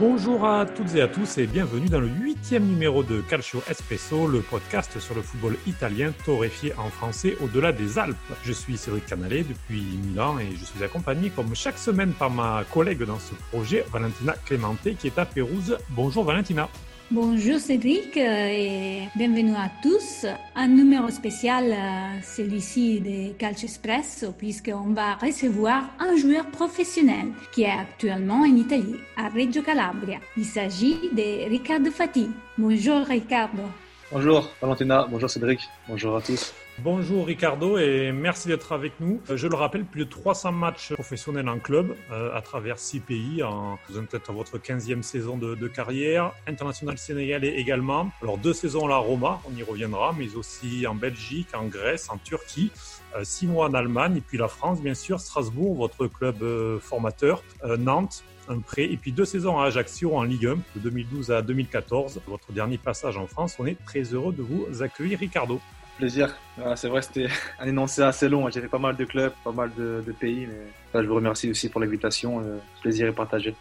Bonjour à toutes et à tous et bienvenue dans le huitième numéro de Calcio Espresso, le podcast sur le football italien torréfié en français au-delà des Alpes. Je suis Cédric Canalet depuis Milan et je suis accompagné comme chaque semaine par ma collègue dans ce projet, Valentina Clemente, qui est à Pérouse. Bonjour Valentina. Bonjour Cédric euh, et bienvenue à tous. Un numéro spécial, euh, celui-ci de Calcio Espresso, puisqu'on va recevoir un joueur professionnel qui est actuellement en Italie, à Reggio Calabria. Il s'agit de Riccardo Fati. Bonjour Riccardo. Bonjour Valentina, bonjour Cédric, bonjour à tous. Bonjour Ricardo et merci d'être avec nous. Je le rappelle, plus de 300 matchs professionnels en club euh, à travers six pays. En, vous êtes peut-être à votre 15e saison de, carrière. International sénégalais également. Alors deux saisons à la Roma, on y reviendra, mais aussi en Belgique, en Grèce, en Turquie. Euh, six mois en Allemagne et puis la France, bien sûr, Strasbourg, votre club euh, formateur, Nantes, un prêt, et puis deux saisons à Ajaccio en Ligue 1, de 2012 à 2014. Votre dernier passage en France, on est très heureux de vous accueillir, Ricardo plaisir. c'est vrai, c'était un énoncé assez long. J'ai fait pas mal de clubs, pas mal de, pays, mais je vous remercie aussi pour l'invitation. Le plaisir est partagé.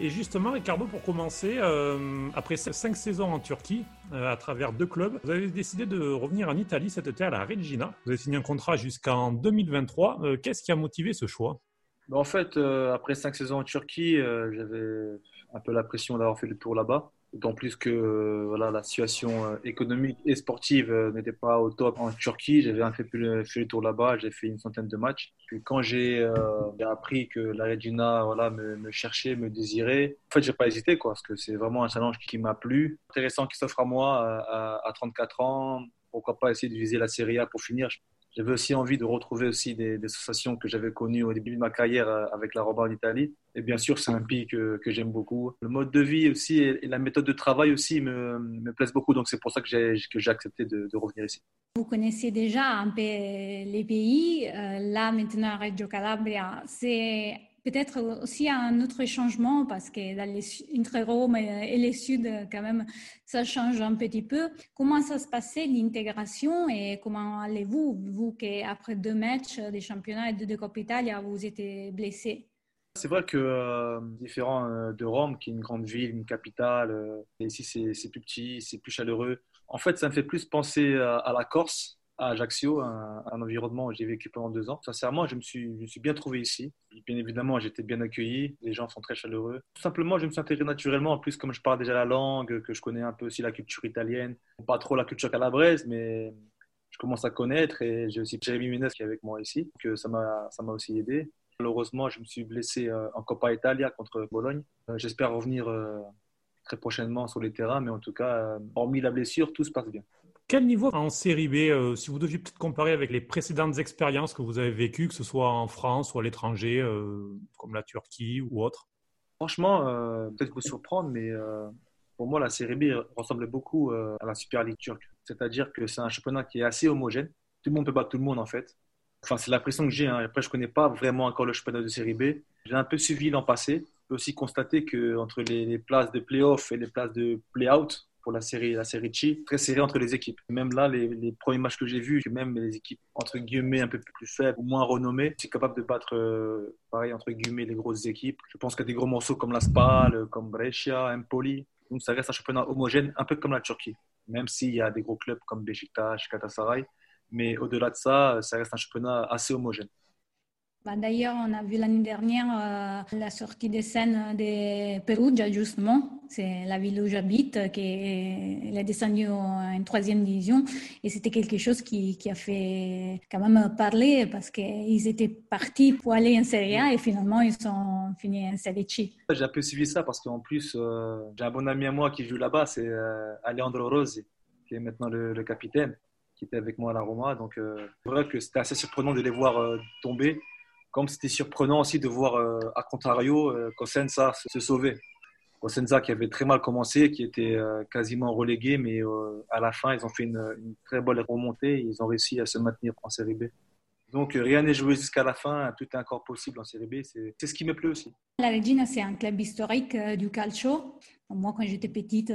Et justement, Ricardo, pour commencer, euh, après cinq saisons en Turquie, euh, à travers deux clubs, vous avez décidé de revenir en Italie cet été à la Regina. Vous avez signé un contrat jusqu'en 2023. Euh, qu'est-ce qui a motivé ce choix? En fait, après cinq saisons en Turquie, j'avais un peu la pression d'avoir fait le tour là-bas. D'autant plus que euh, voilà, la situation euh, économique et sportive euh, n'était pas au top en Turquie. J'avais un le, fait le tour là-bas, j'ai fait une centaine de matchs. Puis quand j'ai appris que la Regina voilà, me, me, cherchait, me désirait, en fait, j'ai pas hésité quoi, parce que c'est vraiment un challenge qui m'a plu. Intéressant qui s'offre à moi à, à, 34 ans. Pourquoi pas essayer de viser la Serie A pour finir j'avais aussi envie de retrouver aussi des, associations que j'avais connues au début de ma carrière euh, avec la Roma en Italie. Et bien sûr, c'est un pays que, j'aime beaucoup. Le mode de vie aussi et, la méthode de travail aussi me, me plaisent beaucoup. Donc c'est pour ça que j'ai, que j'ai accepté de, revenir ici. Vous connaissez déjà un peu les pays. Euh, là, maintenant, Reggio Calabria, c'est peut-être aussi un autre changement parce que dans les, entre Rome et le Sud, quand même, ça change un petit peu. Comment ça se passait l'intégration et comment allez-vous, vous qui après deux matchs des championnats et de, de Coppa Italia, vous êtes blessé? C'est vrai que euh, différent euh, de Rome, qui est une grande ville, une capitale, euh, ici c'est plus petit, c'est plus chaleureux. En fait, ça me fait plus penser à la Corse, à Ajaccio, un, environnement où j'ai vécu pendant deux ans. Sincèrement, je me suis, bien trouvé ici. Bien évidemment, été bien accueilli. Les gens sont très chaleureux. Tout simplement, je me suis intégré naturellement. En plus, comme je parle déjà la langue, que je connais un peu aussi la culture italienne, pas trop la culture calabraise, mais je commence à connaître. Et j'ai aussi Jérémy Ménez qui est avec moi ici, que ça m'a, ça m'a aussi aidé. Malheureusement, je me suis blessé euh, en Coppa Italia contre Bologne. Euh, j'espère revenir euh, très prochainement sur les terrains, mais en tout cas, hormis la blessure, tout se passe bien. Quel niveau en série B, euh, si vous deviez peut-être comparer avec les précédentes expériences que vous avez vécues, que ce soit en France ou à l'étranger, euh, comme la Turquie ou autre? Franchement, euh, peut-être vous surprendre, mais pour moi, la série B ressemble beaucoup à la Super League turque. C'est-à-dire que c'est un championnat qui est assez homogène. Tout le monde peut battre tout le monde, en fait. Enfin, c'est l'impression que j'ai. Hein. Après, je ne connais pas vraiment encore le championnat de série B. J'ai un peu suivi l'an passé. Je peux aussi constater qu'entre les, les places de play-off et les places de play-out, pour la série, la série Chi, très serré entre les équipes. Même là, les, premiers matchs que j'ai vus, même les équipes entre guillemets un peu plus faibles ou moins renommées, c'est capable de battre, euh, pareil, entre guillemets, les grosses équipes. Je pense a des gros morceaux comme la Spal, comme Brescia, Empoli. Donc ça reste un championnat homogène, un peu comme la Turquie, même s'il y a des gros clubs comme Beşiktaş, Galatasaray. Mais au-delà de ça, ça reste un championnat assez homogène. Bah, d'ailleurs, on a vu l'année dernière euh, la sortie des scènes de Perugia, justement. C'est la ville où j'habite, qui est, descendue en troisième division. Et c'était quelque chose qui, a fait quand même parler parce qu'ils étaient partis pour aller en Serie A et finalement, ils sont finis en Serie C. J'ai un peu suivi ça parce qu'en plus, euh, j'ai un bon ami à moi qui joue là-bas, c'est euh, Alejandro Rossi, qui est maintenant le, capitaine, qui était avec moi à la Roma. Donc, c'est vrai que c'était assez surprenant de les voir tomber comme c'était surprenant aussi de voir euh, à contrario euh, Cosenza se sauver. Cosenza qui avait très mal commencé, qui était euh, quasiment relégué, mais à la fin, ils ont fait une, très bonne remontée. Ils ont réussi à se maintenir en Série B. Donc rien n'est joué jusqu'à la fin, tout est encore possible en Série B. C'est ce qui me plaît aussi. La Regina, c'est un club historique du calcio. Moi, quand j'étais petite,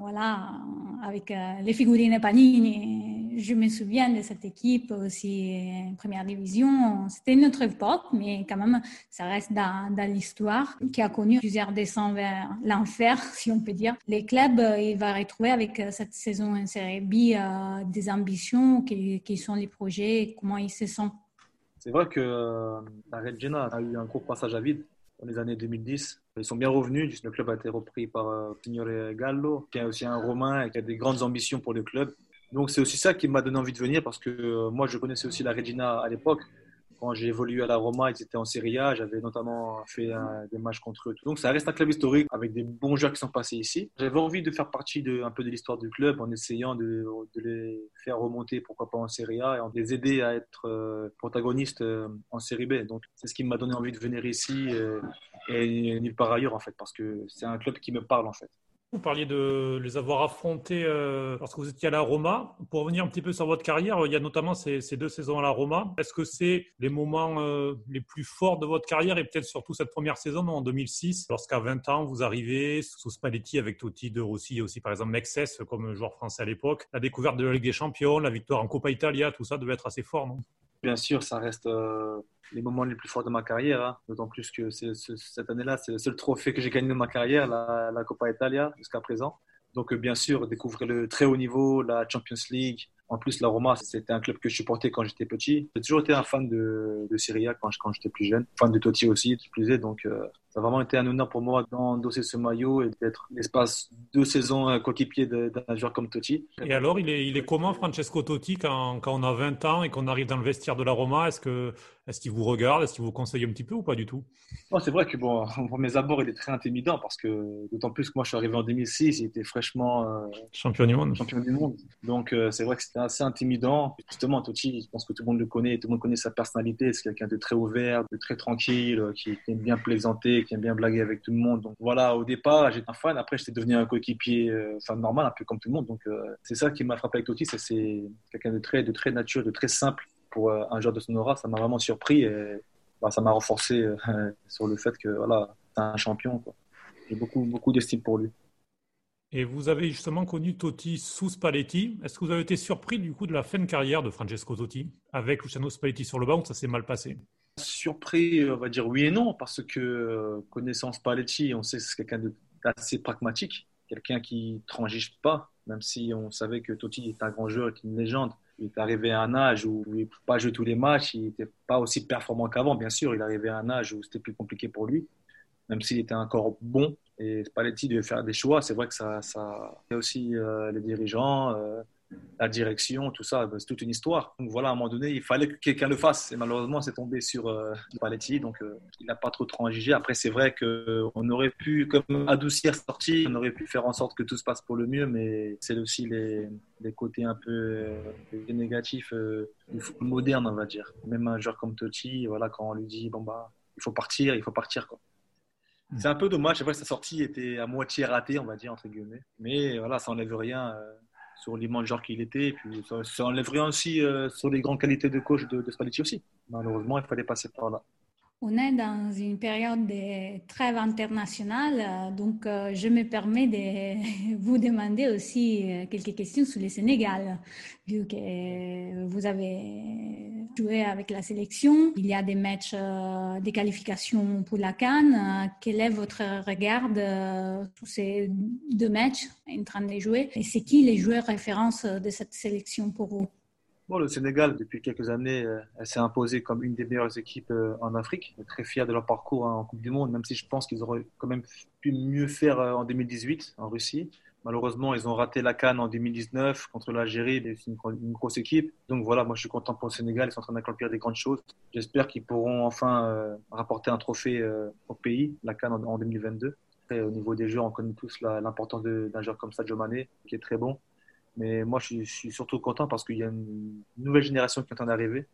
voilà, avec les figurines Panini, je me souviens de cette équipe aussi première division. C'était une autre époque, mais quand même, ça reste dans, l'histoire qui a connu plusieurs descends vers l'enfer, si on peut dire. Les clubs, il va retrouver avec cette saison en Série B des ambitions, qui sont les projets, comment ils se sentent. C'est vrai que la Regina a eu un gros passage à vide dans les années 2010. Ils sont bien revenus. Le club a été repris par euh, Signore Gallo, qui est aussi un Romain et qui a des grandes ambitions pour le club. Donc c'est aussi ça qui m'a donné envie de venir parce que euh, moi je connaissais aussi la Regina à l'époque quand j'ai évolué à la Roma, ils étaient en Serie A. J'avais notamment fait des matchs contre eux. Donc ça reste un club historique avec des bons joueurs qui sont passés ici. J'avais envie de faire partie de, un peu de l'histoire du club en essayant de, les faire remonter, pourquoi pas en Serie A, et en les aider à être euh, protagonistes euh, en Série B. Donc c'est ce qui m'a donné envie de venir ici euh, et nulle part ailleurs en fait, parce que c'est un club qui me parle en fait. Vous parliez de les avoir affrontés euh, parce que vous étiez à la Roma. Pour revenir un petit peu sur votre carrière, il y a notamment ces, deux saisons à la Roma. Est-ce que c'est les moments euh, les plus forts de votre carrière et peut-être surtout cette première saison en 2006, lorsqu'à 20 ans vous arrivez sous Spalletti avec Totti, De Rossi et aussi par exemple Mexès comme joueur français à l'époque, la découverte de la Ligue des Champions, la victoire en Coppa Italia, tout ça devait être assez fort, non? Bien sûr, ça reste euh, les moments les plus forts de ma carrière. Hein. D'autant plus que cette année-là, c'est le seul trophée que j'ai gagné de ma carrière, la, la Coppa Italia, jusqu'à présent. Donc, euh, bien sûr, découvrir le très haut niveau, la Champions League, en plus, la Roma, c'était un club que je supportais quand j'étais petit. J'ai toujours été un fan de, de Serie A quand, j'étais plus jeune. Fan de Totti aussi, tout plus est. Donc, euh, ça a vraiment été un honneur pour moi d'endosser ce maillot et d'être l'espace deux saisons coéquipier d'un joueur comme Totti. Et alors, il est, il est comment Francesco Totti quand, quand on a 20 ans et qu'on arrive dans le vestiaire de la Roma? Est-ce que est-ce qu'il vous regarde? Est-ce qu'il vous conseille un petit peu ou pas du tout? C'est vrai que bon, pour mes abords, il est très intimidant parce que d'autant plus que moi, je suis arrivé en 2006, il était fraîchement euh, champion du monde. Champion du monde. Donc, euh, c'est vrai que c'était assez intimidant. Justement, Totti, je pense que tout le monde le connaît, tout le monde connaît sa personnalité. C'est quelqu'un de très ouvert, de très tranquille, qui, aime bien plaisanter, qui bien blaguer avec tout le monde. Donc voilà, au départ, j'étais un fan. Après, j'étais devenu un coéquipier, euh, enfin normal, un peu comme tout le monde. Donc, c'est ça qui m'a frappé avec Totti, c'est quelqu'un de très, de très nature, de très simple pour euh, un joueur de Sonora, ça m'a vraiment surpris et bah, ça m'a renforcé euh, sur le fait que voilà, c'est un champion. J'ai beaucoup, beaucoup d'estime pour lui. Et vous avez justement connu Totti sous Spalletti. Est-ce que vous avez été surpris du coup de la fin de carrière de Francesco Totti avec Luciano Spalletti sur le banc? Ou ça s'est mal passé Surpris, on va dire oui et non, parce que euh, connaissant Spalletti, on sait que c'est quelqu'un d'assez pragmatique, quelqu'un qui transige pas, même si on savait que Totti est un grand joueur, est une légende il est arrivé à un âge où il ne pouvait pas jouer tous les matchs, il n'était pas aussi performant qu'avant, bien sûr, il arrivé à un âge où c'était plus compliqué pour lui, même s'il était encore bon. Et Spalletti devait faire des choix, c'est vrai que ça, ça... Il y a aussi euh, les dirigeants, euh, la direction, tout ça, c'est toute une histoire. Donc voilà, à un moment donné, il fallait que quelqu'un le fasse. Et malheureusement, c'est tombé sur euh, Paletti, donc euh, il n'a pas trop transigé. Après, c'est vrai qu'on aurait pu comme adoucir sa sortie, on aurait pu faire en sorte que tout se passe pour le mieux, mais c'est aussi les, les, côtés un peu euh, négatifs du football moderne, on va dire. Même un joueur comme Totti, voilà, quand on lui dit, bon bah, il faut partir, il faut partir, quoi. Hmm. C'est un peu dommage, c'est vrai que sa sortie était à moitié ratée, on va dire, entre guillemets. Mais voilà, ça n'enlève rien sur l'immense joueur qu'il était. Et puis ça, enlèverait aussi euh, sur les grandes qualités de coach de, de aussi. Malheureusement, il fallait passer par là. On est dans une période de trêve internationale, donc euh, je me permets de vous demander aussi euh, quelques questions sur le Sénégal, vu que vous avez joué avec la sélection. Il y a des matchs, euh, des qualifications pour la Cannes. Quel est votre regard sur ces deux matchs en train de jouer? Et c'est qui les joueurs références de cette sélection pour vous? Bon, le Sénégal, depuis quelques années, euh, elle s'est imposée comme une des meilleures équipes euh, en Afrique. Très fier de leur parcours en Coupe du Monde, même si je pense qu'ils auraient quand même pu mieux faire euh, en 2018 en Russie. Malheureusement, ils ont raté la Cannes en 2019 contre l'Algérie, c'est une, grosse équipe. Donc voilà, moi je suis content pour le Sénégal, ils sont en train d'accomplir des grandes choses. J'espère qu'ils pourront enfin rapporter un trophée au pays, la Cannes en, 2022. au niveau des joueurs, on connaît tous l'importance d'un joueur comme Sadio Mané, qui est très bon. Mais moi, je suis, surtout content parce qu'il y a une nouvelle génération qui est en train d'arriver.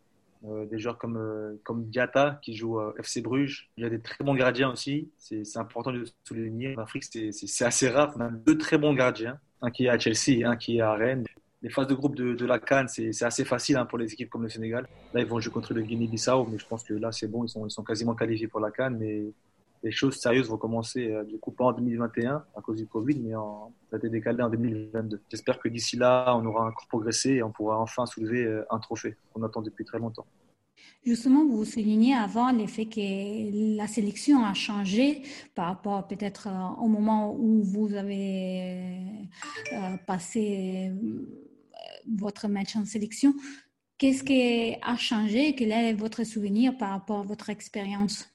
Euh, des joueurs comme, euh, comme Diata qui joue à FC Bruges. Il y a des très bons gardiens aussi. C'est important de souligner. En Afrique, c'est assez rare. On a deux très bons gardiens. Un qui est à Chelsea un qui est à Rennes. Les phases de groupe de, la Cannes, c'est assez facile hein, pour les équipes comme le Sénégal. Là, ils vont jouer contre le Guinée-Bissau, mais je pense que là, c'est bon. Ils sont, ils sont quasiment qualifiés pour la Cannes. Les choses sérieuses vont commencer euh, du coup pas en 2021 à cause du Covid, mais ça a été décalé en 2022. J'espère que d'ici là, on aura encore progressé et on pourra enfin soulever euh, un trophée qu'on attend depuis très longtemps. Justement, vous soulignez avant l'effet que la sélection a changé par rapport peut-être euh, au moment où vous avez passé votre match en sélection. Qu'est-ce qui a changé? Quel est votre souvenir par rapport à votre expérience?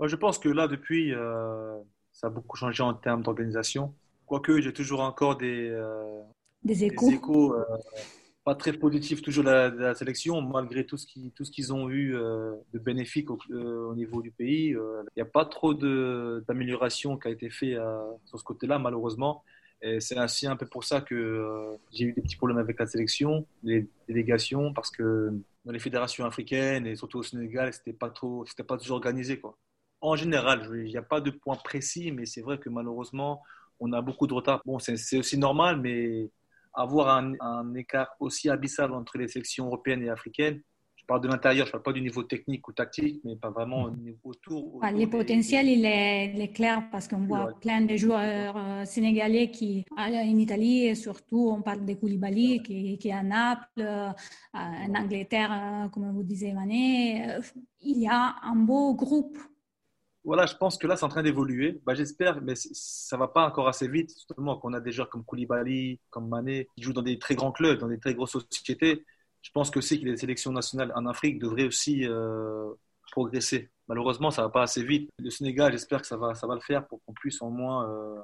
Je pense que là, depuis, euh, ça a beaucoup changé en termes d'organisation. Quoique, j'ai toujours encore des, euh, des échos, euh, pas très positifs toujours de la, sélection, malgré tout ce qu'ils ont eu de bénéfique au, au, niveau du pays. Il n'y a pas trop d'amélioration qui a été fait sur ce côté-là, malheureusement. Et c'est ainsi un peu pour ça que j'ai eu des petits problèmes avec la sélection, les délégations, parce que dans les fédérations africaines et surtout au Sénégal, c'était pas trop, c'était pas toujours organisé, quoi en général, il n'y a pas de point précis, mais c'est vrai que malheureusement, on a beaucoup de retard. Bon, c'est aussi normal, mais avoir un, écart aussi abyssal entre les sections européennes et africaines, je parle de l'intérieur, je ne parle pas du niveau technique ou tactique, mais pas vraiment au niveau autour. les potentiels, il, est, clair parce qu'on voit plein de joueurs euh, sénégalais qui, en Italie, et surtout, on parle de Koulibaly qui, qui est à Naples, euh, en Angleterre, euh, comme vous disiez, Mané. Il y a un beau groupe voilà, je pense que là, c'est en train d'évoluer. Bah, J'espère, mais ça va pas encore assez vite. Seulement qu'on a des joueurs comme Koulibaly, comme Mané, qui jouent dans des très grands clubs, dans des très grosses sociétés. Je pense que aussi que les sélections nationales en Afrique devraient aussi euh, progresser. Malheureusement, ça va pas assez vite. Le Sénégal, j'espère que ça va, ça va le faire pour qu'on puisse au moins euh,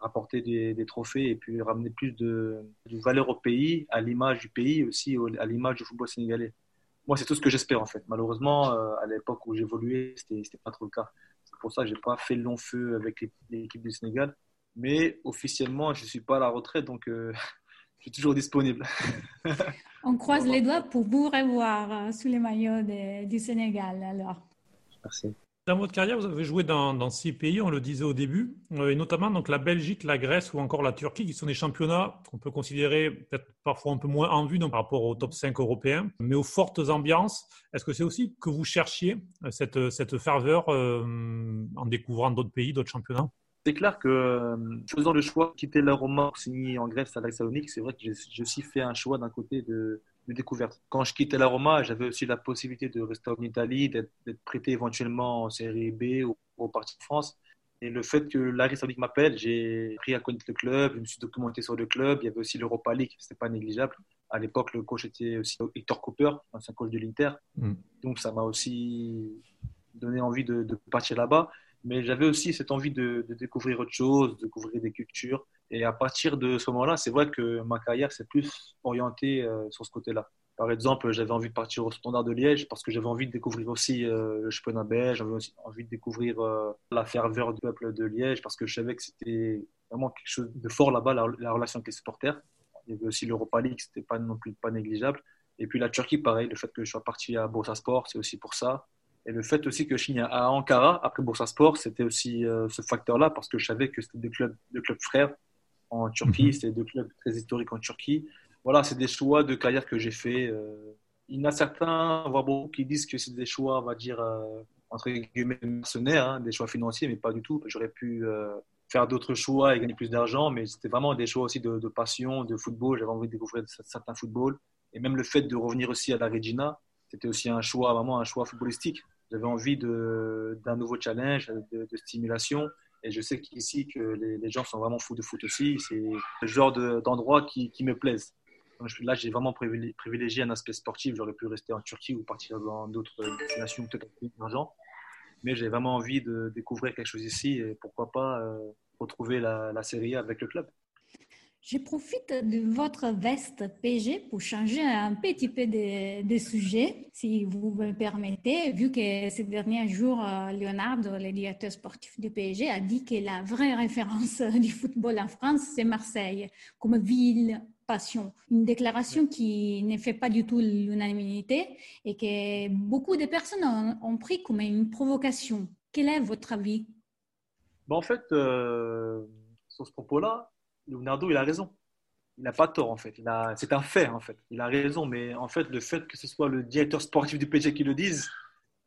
apporter des, trophées et puis ramener plus de, de valeur au pays, à l'image du pays, aussi à l'image du football sénégalais. Moi, c'est tout ce que j'espère en fait. Malheureusement, euh, à l'époque où j'évoluais, c'était pas trop le cas. Pour ça que j'ai pas fait long feu avec l'équipe du Sénégal. Mais officiellement, je suis pas à la retraite, donc euh, je suis toujours disponible. On croise les doigts pour vous revoir euh, sous les maillots du Sénégal alors. Merci. Dans votre carrière, vous avez joué dans, six pays, on le disait au début, euh, et notamment donc la Belgique, la Grèce ou encore la Turquie, qui sont des championnats qu'on peut considérer peut-être parfois un peu moins en vue par rapport au top 5 européen, mais aux fortes ambiances. Est-ce que c'est aussi que vous cherchiez euh, cette, cette ferveur euh, en découvrant d'autres pays, d'autres championnats? C'est clair que faisant le choix de quitter la Roma pour en Grèce à la c'est vrai que j'ai aussi fait un choix d'un côté de, découverte. Quand je quittais la Roma, j'avais aussi la possibilité de rester en Italie, d'être prêté éventuellement en série B ou au parti de France. Et le fait que l'Aris Saoudite m'appelle, j'ai appris à connaître le club, je me suis documenté sur le club. Il y avait aussi l'Europa League, ce n'était pas négligeable. À l'époque, le coach était aussi Hector Cooper, ancien coach de l'Inter. Mm. Donc ça m'a aussi donné envie de, de partir là-bas. Mais j'avais aussi cette envie de, découvrir autre chose, de découvrir des cultures. Et à partir de ce moment-là, c'est vrai que ma carrière s'est plus orientée euh, sur ce côté-là. Par exemple, j'avais envie de partir au Standard de Liège parce que j'avais envie de découvrir aussi euh, le championnat belge, j'avais aussi envie de découvrir euh, la ferveur du peuple de Liège parce que je savais que c'était vraiment quelque chose de fort là-bas, la, relation avec les supporters. Il y avait aussi l'Europa League, c'était pas non plus pas négligeable. Et puis la Turquie, pareil, le fait que je sois parti à Bursaspor, c'est aussi pour ça. Et le fait aussi que je signe à Ankara après Bursaspor, c'était aussi ce facteur-là parce que je savais que c'était des clubs, des clubs frères en Turquie. Mhm. C'est deux clubs très historiques en Turquie. Voilà, c'est des choix de carrière que j'ai fait. Euh. il y en a certains, voire beaucoup, qui disent que c'est des choix, on va dire, euh, entre guillemets, mercenaires, hein, des choix financiers, mais pas du tout. J'aurais pu euh, faire d'autres choix et gagner plus d'argent, mais c'était vraiment des choix aussi de, passion, de football. J'avais envie de découvrir certains footballs. Et même le fait de revenir aussi à la Regina, c'était aussi un choix, vraiment un choix footballistique. J'avais envie d'un nouveau challenge, de, de stimulation. Et je sais qu'ici, que les, gens sont vraiment fous de foot aussi. C'est le genre d'endroit qui, me plaise. Là, j'ai vraiment privilégié un aspect sportif. J'aurais pu rester en Turquie ou partir dans d'autres destinations, peut-être plus d'argent. Mais j'ai vraiment envie de découvrir quelque chose ici et pourquoi pas euh, retrouver la, la Série avec le club. Je profite de votre veste PG pour changer un petit peu de, sujet, si vous me permettez, vu que ces derniers jours, euh, Leonardo, le directeur sportif du PSG, a dit que la vraie référence du football en France, c'est Marseille, comme ville passion. Une déclaration qui ne fait pas du tout l'unanimité et que beaucoup de personnes ont, pris comme une provocation. Quel est votre avis? Bon, En fait, euh, sur ce propos-là, Leonardo, il a raison. Il n'a pas tort, en fait. C'est un fait, en fait. Il a raison, mais en fait, le fait que ce soit le directeur sportif du PSG qui le dise,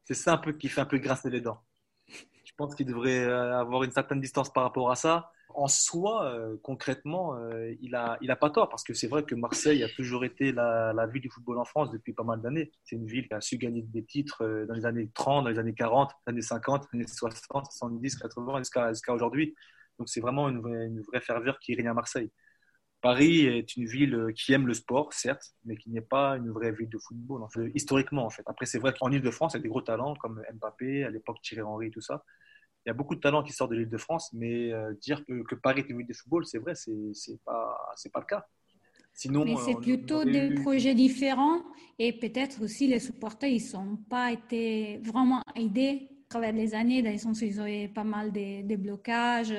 c'est ça un peu qui fait un peu grincer les dents. Je pense qu'il devrait avoir une certaine distance par rapport à ça. En soi, concrètement, il n'a il a pas tort parce que c'est vrai que Marseille a toujours été la, la ville du football en France depuis pas mal d'années. C'est une ville qui a su gagner des titres dans les années 30, dans les années 40, dans les années 50, les années 60, 70, 80 jusqu'à aujourd'hui. Donc c'est vraiment une vraie, une vraie ferveur qui règne à Marseille. Paris est une ville qui aime le sport, certes, mais qui n'est pas une vraie ville de football, historiquement en fait. Après, c'est vrai qu'en Ile-de-France, il y a des gros talents comme Mbappé, à l'époque Thierry Henry, tout ça. Il y a beaucoup de talents qui sortent de l'Île-de-France, mais euh, dire que, Paris est une ville de football, c'est vrai, c'est n'est pas, pas le cas. Sinon, mais c'est plutôt des projets différents et peut-être aussi les supporters, ils n'ont pas été vraiment aidés travers les années, dans le sens où ils ont pas mal de, blocages,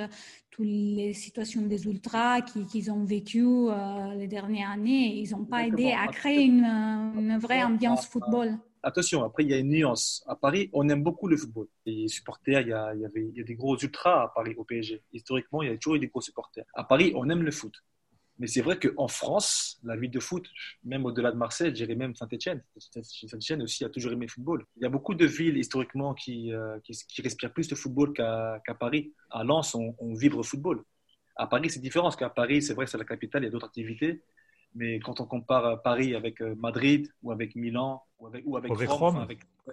toutes les situations des ultras qu'ils ont vécues euh, les dernières années, ils n'ont pas aidé à créer une, une vraie ambiance football. Attention, après, il y a une nuance. À Paris, on aime beaucoup le football. Les supporters, il y, a, il y avait, il y a des gros ultras à Paris, au PSG. Historiquement, il y a toujours eu des gros supporters. À Paris, on aime le foot. Mais c'est vrai qu'en France, la ville de foot, même au-delà de Marseille, je dirais même Saint-Etienne. Saint-Etienne aussi a toujours aimé le football. Il y a beaucoup de villes historiquement qui, euh, qui, respirent plus de football qu'à Paris. À Lens, on, on vibre le football. À Paris, c'est différent, parce qu'à Paris, c'est vrai, c'est la capitale, il y a d'autres activités. Mais quand on compare Paris avec euh, Madrid ou avec Milan ou avec, ou avec, Rome,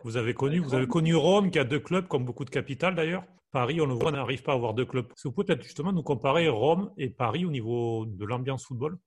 vous avez connu, vous avez connu Rome qui a deux clubs comme beaucoup de capitales d'ailleurs? Paris, on le voit, n'arrive pas à avoir deux clubs. Vous pouvez peut-être justement nous comparer Rome et Paris au niveau de l'ambiance football?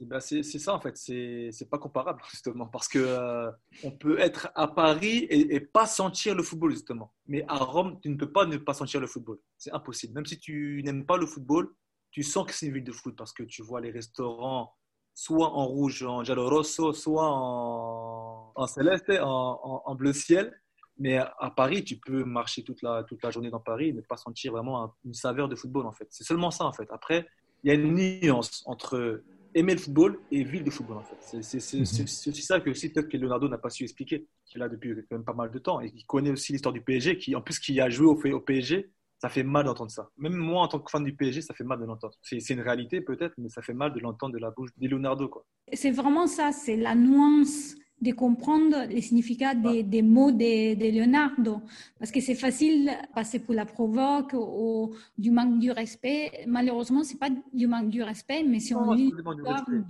Ben c'est ça en fait, c'est pas comparable justement parce que euh, on peut être à Paris et, pas sentir le football justement. Mais à Rome, tu ne peux pas ne pas sentir le football. C'est impossible. Même si tu n'aimes pas le football, tu sens que c'est une ville de foot parce que tu vois les restaurants soit en rouge, en giallo rosso, soit en, en céleste, en, bleu ciel. Mais à Paris, tu peux marcher toute la, toute la journée dans Paris et ne pas sentir vraiment une saveur de football, en fait. C'est seulement ça, en fait. Après, il y a une nuance entre aimer le football et vivre de football, en fait. C'est mhm. aussi ça que, aussi, peut-être que Leonardo n'a pas su expliquer, qu'il a depuis quand même pas mal de temps et qui connaît aussi l'histoire du PSG, qui, en plus, qui a joué au, au PSG ça fait mal d'entendre ça. Même moi, en tant que fan du PSG, ça fait mal de l'entendre. C'est une réalité peut-être, mais ça fait mal de l'entendre de la bouche de Leonardo. C'est vraiment ça, c'est la nuance de comprendre les significats des, mots de, de, Leonardo. Parce que c'est facile de passer pour la provoque ou du manque du respect. Malheureusement, c'est pas du manque du respect, mais si on lit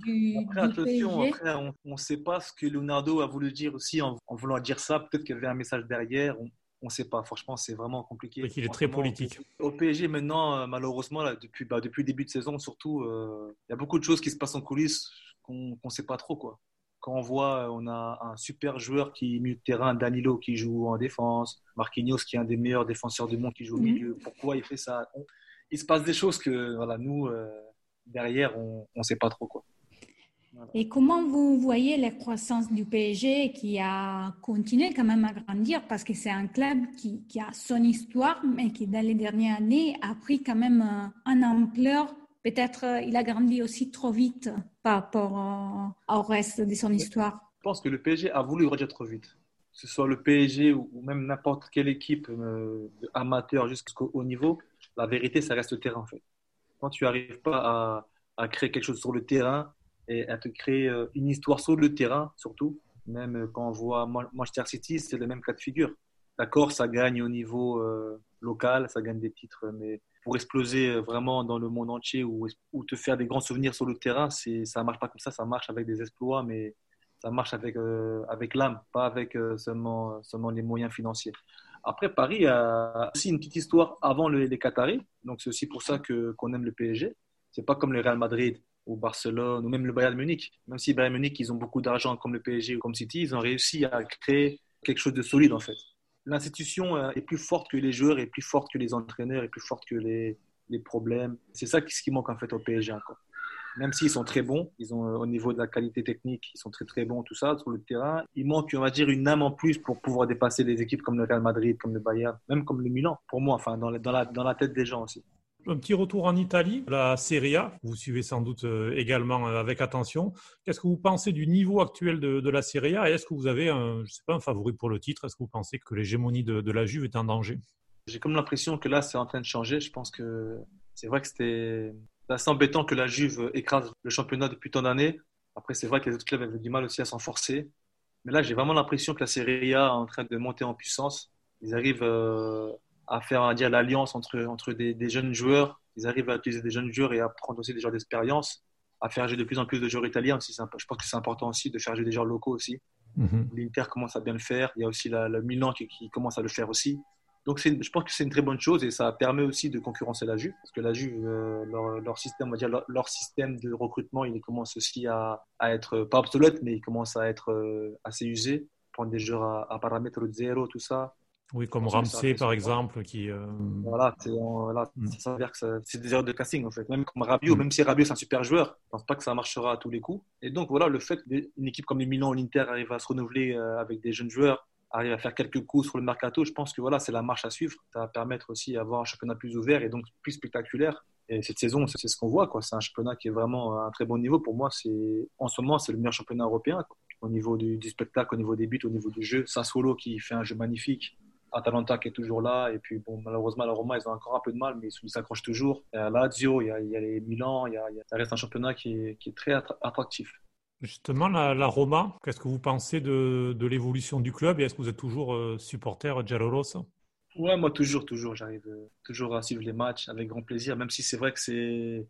du, après, attention, après, on ne sait pas ce que Leonardo a voulu dire aussi en, en voulant dire ça. Peut-être qu'il y avait un message derrière. On, on ne sait pas. Franchement, c'est vraiment compliqué. il est très politique. Au PSG, maintenant, euh, malheureusement, là, depuis, bah, depuis le début de saison, surtout, euh, il y a beaucoup de choses qui se passent en coulisses qu'on ne sait pas trop. Quoi. Quand on voit, euh, on a un super joueur qui est milieu de terrain, Danilo, qui joue en défense, Marquinhos, qui est un des meilleurs défenseurs du monde, qui joue au mhm. milieu. Pourquoi il fait ça? Il se passe des choses que voilà, nous, derrière, on ne sait pas trop. Quoi. Et comment vous voyez la croissance du PSG qui a continué quand même à grandir? Parce que c'est un club qui, a son histoire, mais qui dans les dernières années a pris quand même un ampleur. Peut-être euh, il a grandi aussi trop vite par rapport au reste de son histoire. Je pense que le PSG a voulu grandir trop vite. Que ce soit le PSG ou même n'importe quelle équipe euh, amateur jusqu'au haut niveau, la vérité, ça reste le terrain en fait. Quand tu n'arrives pas à, à créer quelque chose sur le terrain, et à te créer euh, une histoire sur le terrain, surtout. Même quand on voit Manchester City, c'est le même cas de figure. D'accord, ça gagne au niveau euh, local, ça gagne des titres, mais pour exploser vraiment dans le monde entier ou, te faire des grands souvenirs sur le terrain, ça ne marche pas comme ça, ça marche avec des exploits, mais ça marche avec, avec l'âme, pas avec seulement, seulement les moyens financiers. Après, Paris a aussi une petite histoire avant les Qataris, donc c'est aussi pour ça qu'on aime le PSG. C'est pas comme le Real Madrid ou Barcelone, ou même le Bayern Munich. Même si Bayern Munich, ils ont beaucoup d'argent comme le PSG ou comme City, ils ont réussi à créer quelque chose de solide en fait. L'institution euh, est plus forte que les joueurs, est plus forte que les entraîneurs, est plus forte que les, problèmes. C'est ça ce qui manque en fait au PSG encore. Même s'ils sont très bons, ils ont euh, au niveau de la qualité technique, ils sont très très bons, tout ça sur le terrain. Il manque, on va dire, une âme en plus pour pouvoir dépasser les équipes comme le Real Madrid, comme le Bayern, même comme le Milan. Pour moi, enfin dans dans la, dans la tête des gens aussi. Un petit retour en Italie, la Serie A, vous suivez sans doute euh, également euh, avec attention. Qu'est-ce que vous pensez du niveau actuel de, la Serie A et est-ce que vous avez un, je sais pas, un favori pour le titre? Est-ce que vous pensez que l'hégémonie de, la Juve est en danger? J'ai comme l'impression que là, c'est en train de changer. Je pense que c'est vrai que c'était assez embêtant que la Juve écrase le championnat depuis tant d'années. Après, c'est vrai que les autres clubs avaient du mal aussi à s'en forcer. Mais là, j'ai vraiment l'impression que la Serie A est en train de monter en puissance. Ils arrivent euh, à faire dire l'alliance entre, entre des, des, jeunes joueurs. Ils arrivent à utiliser des jeunes joueurs et à prendre aussi des joueurs d'expérience, à faire jouer de plus en plus de joueurs italiens. Aussi, je pense que c'est important aussi de faire jouer des joueurs locaux aussi. Mhm. L'Inter commence à bien le faire. Il y a aussi la, le Milan qui, qui, commence à le faire aussi. Donc je pense que c'est une très bonne chose et ça permet aussi de concurrencer la Juve parce que la Juve, euh, leur, leur, système, on va dire leur, système de recrutement, il commence aussi à, à, être pas obsolète, mais il commence à être euh, assez usé. Prendre des joueurs à, à paramètre zéro, tout ça, oui, comme Ramsey par exemple, qui. Euh... Voilà, voilà mm. ça s'avère que c'est des erreurs de casting en fait. Même comme Rabiot, mm. même si Rabiot c'est un super joueur, je pense pas que ça marchera à tous les coups. Et donc voilà, le fait qu'une équipe comme les Milan ou l'Inter arrive à se renouveler euh, avec des jeunes joueurs, arrive à faire quelques coups sur le mercato, je pense que voilà, c'est la marche à suivre. Ça va permettre aussi d'avoir un championnat plus ouvert et donc plus spectaculaire. Et cette saison, c'est ce qu'on voit. Quoi. C'est un championnat qui est vraiment à un très bon niveau. Pour moi, c'est en ce moment, c'est le meilleur championnat européen. Au niveau du, du, spectacle, au niveau des buts, au niveau du jeu. Sassuolo qui fait un jeu magnifique. Atalanta qui est toujours là. Et puis, bon, malheureusement, la Roma, ils ont encore un peu de mal, mais ils s'accrochent toujours. Il y a Lazio, il y a, il y a les Milan, il y a, ça reste un championnat qui est, qui est très attractif. Justement, la, Roma, qu'est-ce que vous pensez de, de l'évolution du club et est-ce que vous êtes toujours euh, supporter Giallorosso Ouais, moi toujours, toujours. J'arrive euh, toujours à suivre les matchs avec grand plaisir, même si c'est vrai que c'est.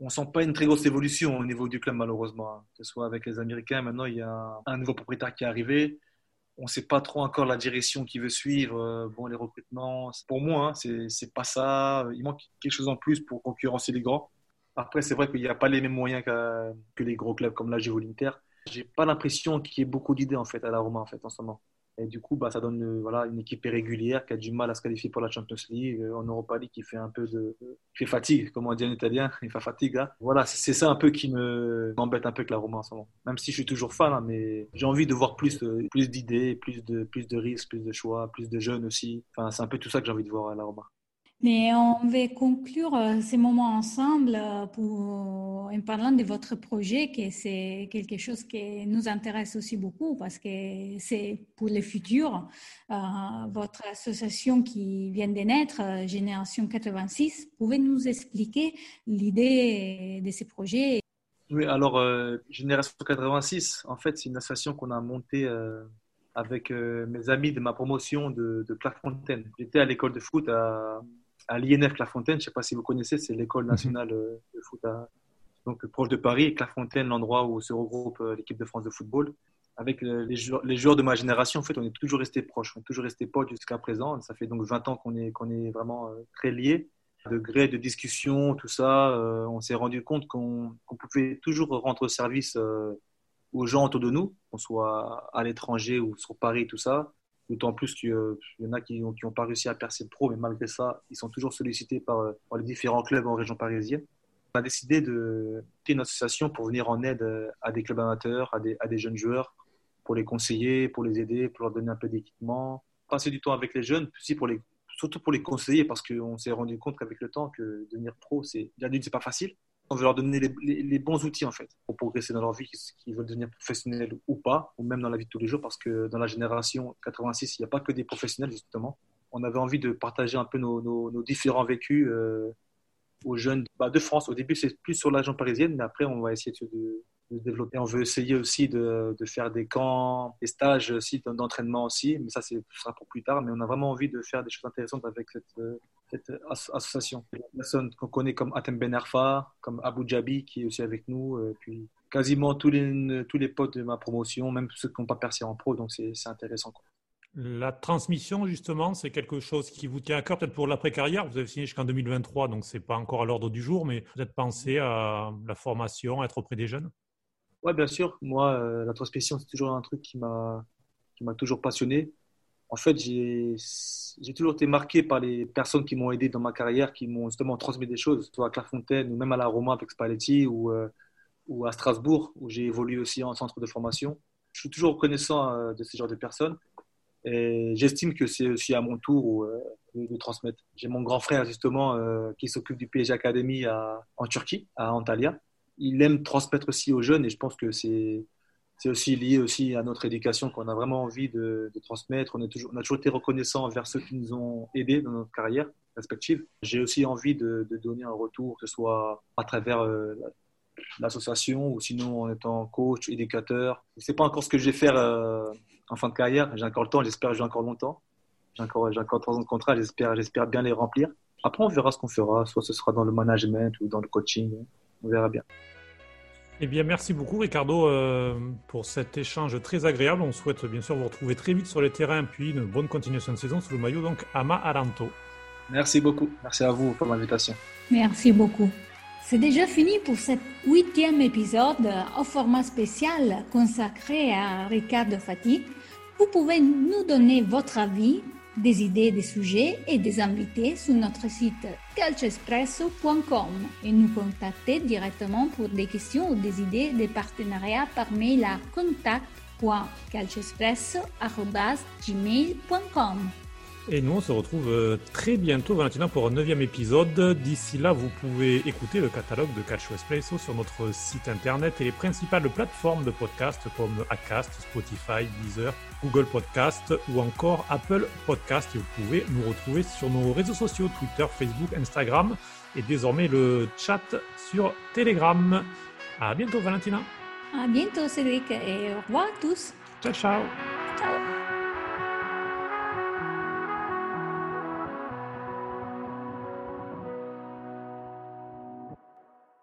On sent pas une très grosse évolution au niveau du club, malheureusement. Hein. Que ce soit avec les Américains, maintenant il y a un nouveau propriétaire qui est arrivé on ne sait pas trop encore la direction qu'il veut suivre. Euh, bon, les recrutements, pour moi, hein, ce c'est pas ça. Il manque quelque chose en plus pour concurrencer les grands. Après, c'est vrai qu'il n'y a pas les mêmes moyens que les gros clubs comme la Juve l'Inter. J'ai pas l'impression qu'il y ait beaucoup d'idées en fait à la Roma en fait en ce moment. Et du coup, bah, ça donne euh, voilà, une équipe irrégulière qui a du mal à se qualifier pour la Champions League, euh, en Europa League qui fait un peu de. qui fait fatigue, comme on dit en italien, il fait fatigue. Hein. Voilà, c'est ça un peu qui m'embête un peu avec la Roma en ce moment. Même si je suis toujours fan, hein, mais j'ai envie de voir plus, euh, plus d'idées, plus de, plus de risques, plus de choix, plus de jeunes aussi. Enfin, c'est un peu tout ça que j'ai envie de voir à la Roma. Mais on va conclure euh, ces moments ensemble euh, en parlant de votre projet, que c'est quelque chose qui nous intéresse aussi beaucoup parce que c'est pour le futur. Euh, votre association qui vient de naître, Génération 86, pouvez nous expliquer l'idée de ces projets? Oui, alors Génération 86, en fait, c'est une association qu'on a montée avec mes amis de ma promotion de, de Clairefontaine. J'étais à l'école de foot à à l'INF Clairefontaine. Je ne sais pas si vous connaissez, c'est l'école mhm. nationale euh, de foot donc proche de Paris. Clairefontaine, l'endroit où se regroupe euh, l'équipe de France de football. Avec les joueurs, les joueurs, de ma génération, en fait, on est toujours resté proches, on est toujours resté potes jusqu'à présent. Ça fait donc 20 ans qu'on est, qu'on est vraiment euh, très liés. De gré, de discussion, tout ça, on s'est rendu compte qu'on pouvait toujours rendre service aux gens autour de nous, qu'on soit à l'étranger ou sur Paris, tout ça. D'autant plus qu'il y en a qui n'ont ont pas réussi à percer pro, mais malgré ça, ils sont toujours sollicités par, les différents clubs en région parisienne. On a décidé de créer une association pour venir en aide à des clubs amateurs, à des, à des jeunes joueurs, pour les conseiller, pour les aider, pour leur donner un peu d'équipement. Passer du temps avec les jeunes, aussi pour les, surtout pour les conseiller, parce qu'on s'est rendu compte qu'avec le temps, que devenir pro, c'est, ce c'est pas facile on veut leur donner les, bons outils en fait pour progresser dans leur vie, qu'ils veulent devenir professionnels ou pas, ou même dans la vie de tous les jours, parce que dans la génération 86, il n'y a pas que des professionnels justement. On avait envie de partager un peu nos, différents vécus euh, aux jeunes bah, de France. Au début, c'est plus sur l'agent parisienne, mais après, on va essayer de, On veut essayer aussi de, faire des camps, des stages aussi, d'entraînement aussi, mais ça, ce sera pour plus tard. Mais on a vraiment envie de faire des choses intéressantes avec cette, euh, cette association. Des personnes qu'on connaît comme Atem Ben Arfa, comme Abu Dhabi qui est aussi avec nous, euh, puis quasiment tous les, tous les potes de ma promotion, même ceux qui n'ont pas percé en pro, donc c'est intéressant. La transmission, justement, c'est quelque chose qui vous tient à cœur, peut-être pour l'après-carrière. Vous avez signé jusqu'en 2023, donc ce n'est pas encore à l'ordre du jour, mais vous êtes pensé à la formation, à être auprès des jeunes? Oui, bien sûr. Moi, euh, transmission, c'est toujours un truc qui m'a toujours passionné en fait, j'ai toujours été marqué par les personnes qui m'ont aidé dans ma carrière, qui m'ont justement transmis des choses, soit à Clairefontaine ou même à la Roma avec Spalletti ou, euh, ou à Strasbourg, où j'ai évolué aussi en centre de formation. Je suis toujours reconnaissant euh, de ce genre de personnes et j'estime que c'est aussi à mon tour euh, de, transmettre. J'ai mon grand frère justement qui s'occupe du PSG Academy en Turquie, à Antalya. Il aime transmettre aussi aux jeunes et je pense que c'est c'est aussi lié aussi à notre éducation qu'on a vraiment envie de, transmettre. On, est toujours, on a toujours été reconnaissant envers ceux qui nous ont aidés dans notre carrière respective. J'ai aussi envie de, donner un retour, que ce soit à travers euh, l'association ou sinon en étant coach, éducateur. Sais pas encore ce que je vais faire euh, en fin de carrière. J'ai encore le temps, j'espère que j'ai encore longtemps. J'ai encore, j'ai encore trois ans de contrat, j'espère, j'espère bien les remplir. Après, on verra ce qu'on fera. Soit ce sera dans le management ou dans le coaching. On verra bien. Eh bien, merci beaucoup, Ricardo, euh, pour cet échange très agréable. On souhaite bien sûr vous retrouver très vite sur les terrains, puis une bonne continuation de saison sous le maillot, donc Ama Aranto. Merci beaucoup. Merci à vous pour l'invitation. Merci beaucoup. C'est déjà fini pour cet huitième épisode au format spécial consacré à Ricardo Fati. Vous pouvez nous donner votre avis des idées, des sujets et des invités sur notre site calcespresso.com et nous contacter directement pour des questions ou des idées de partenariat par mail à contact.calcespresso.gmail.com. Et nous, on se retrouve euh, très bientôt, Valentina, pour un neuvième épisode. D'ici là, vous pouvez écouter le catalogue de Calcio Espresso sur notre site internet et les principales plateformes de podcast comme Acast, Spotify, Deezer, Google Podcast ou encore Apple Podcast. Et vous pouvez nous retrouver sur nos réseaux sociaux, Twitter, Facebook, Instagram et désormais le chat sur Telegram. À bientôt, Valentina. À bientôt, Cédric, et au revoir à tous. Ciao, ciao. Ciao.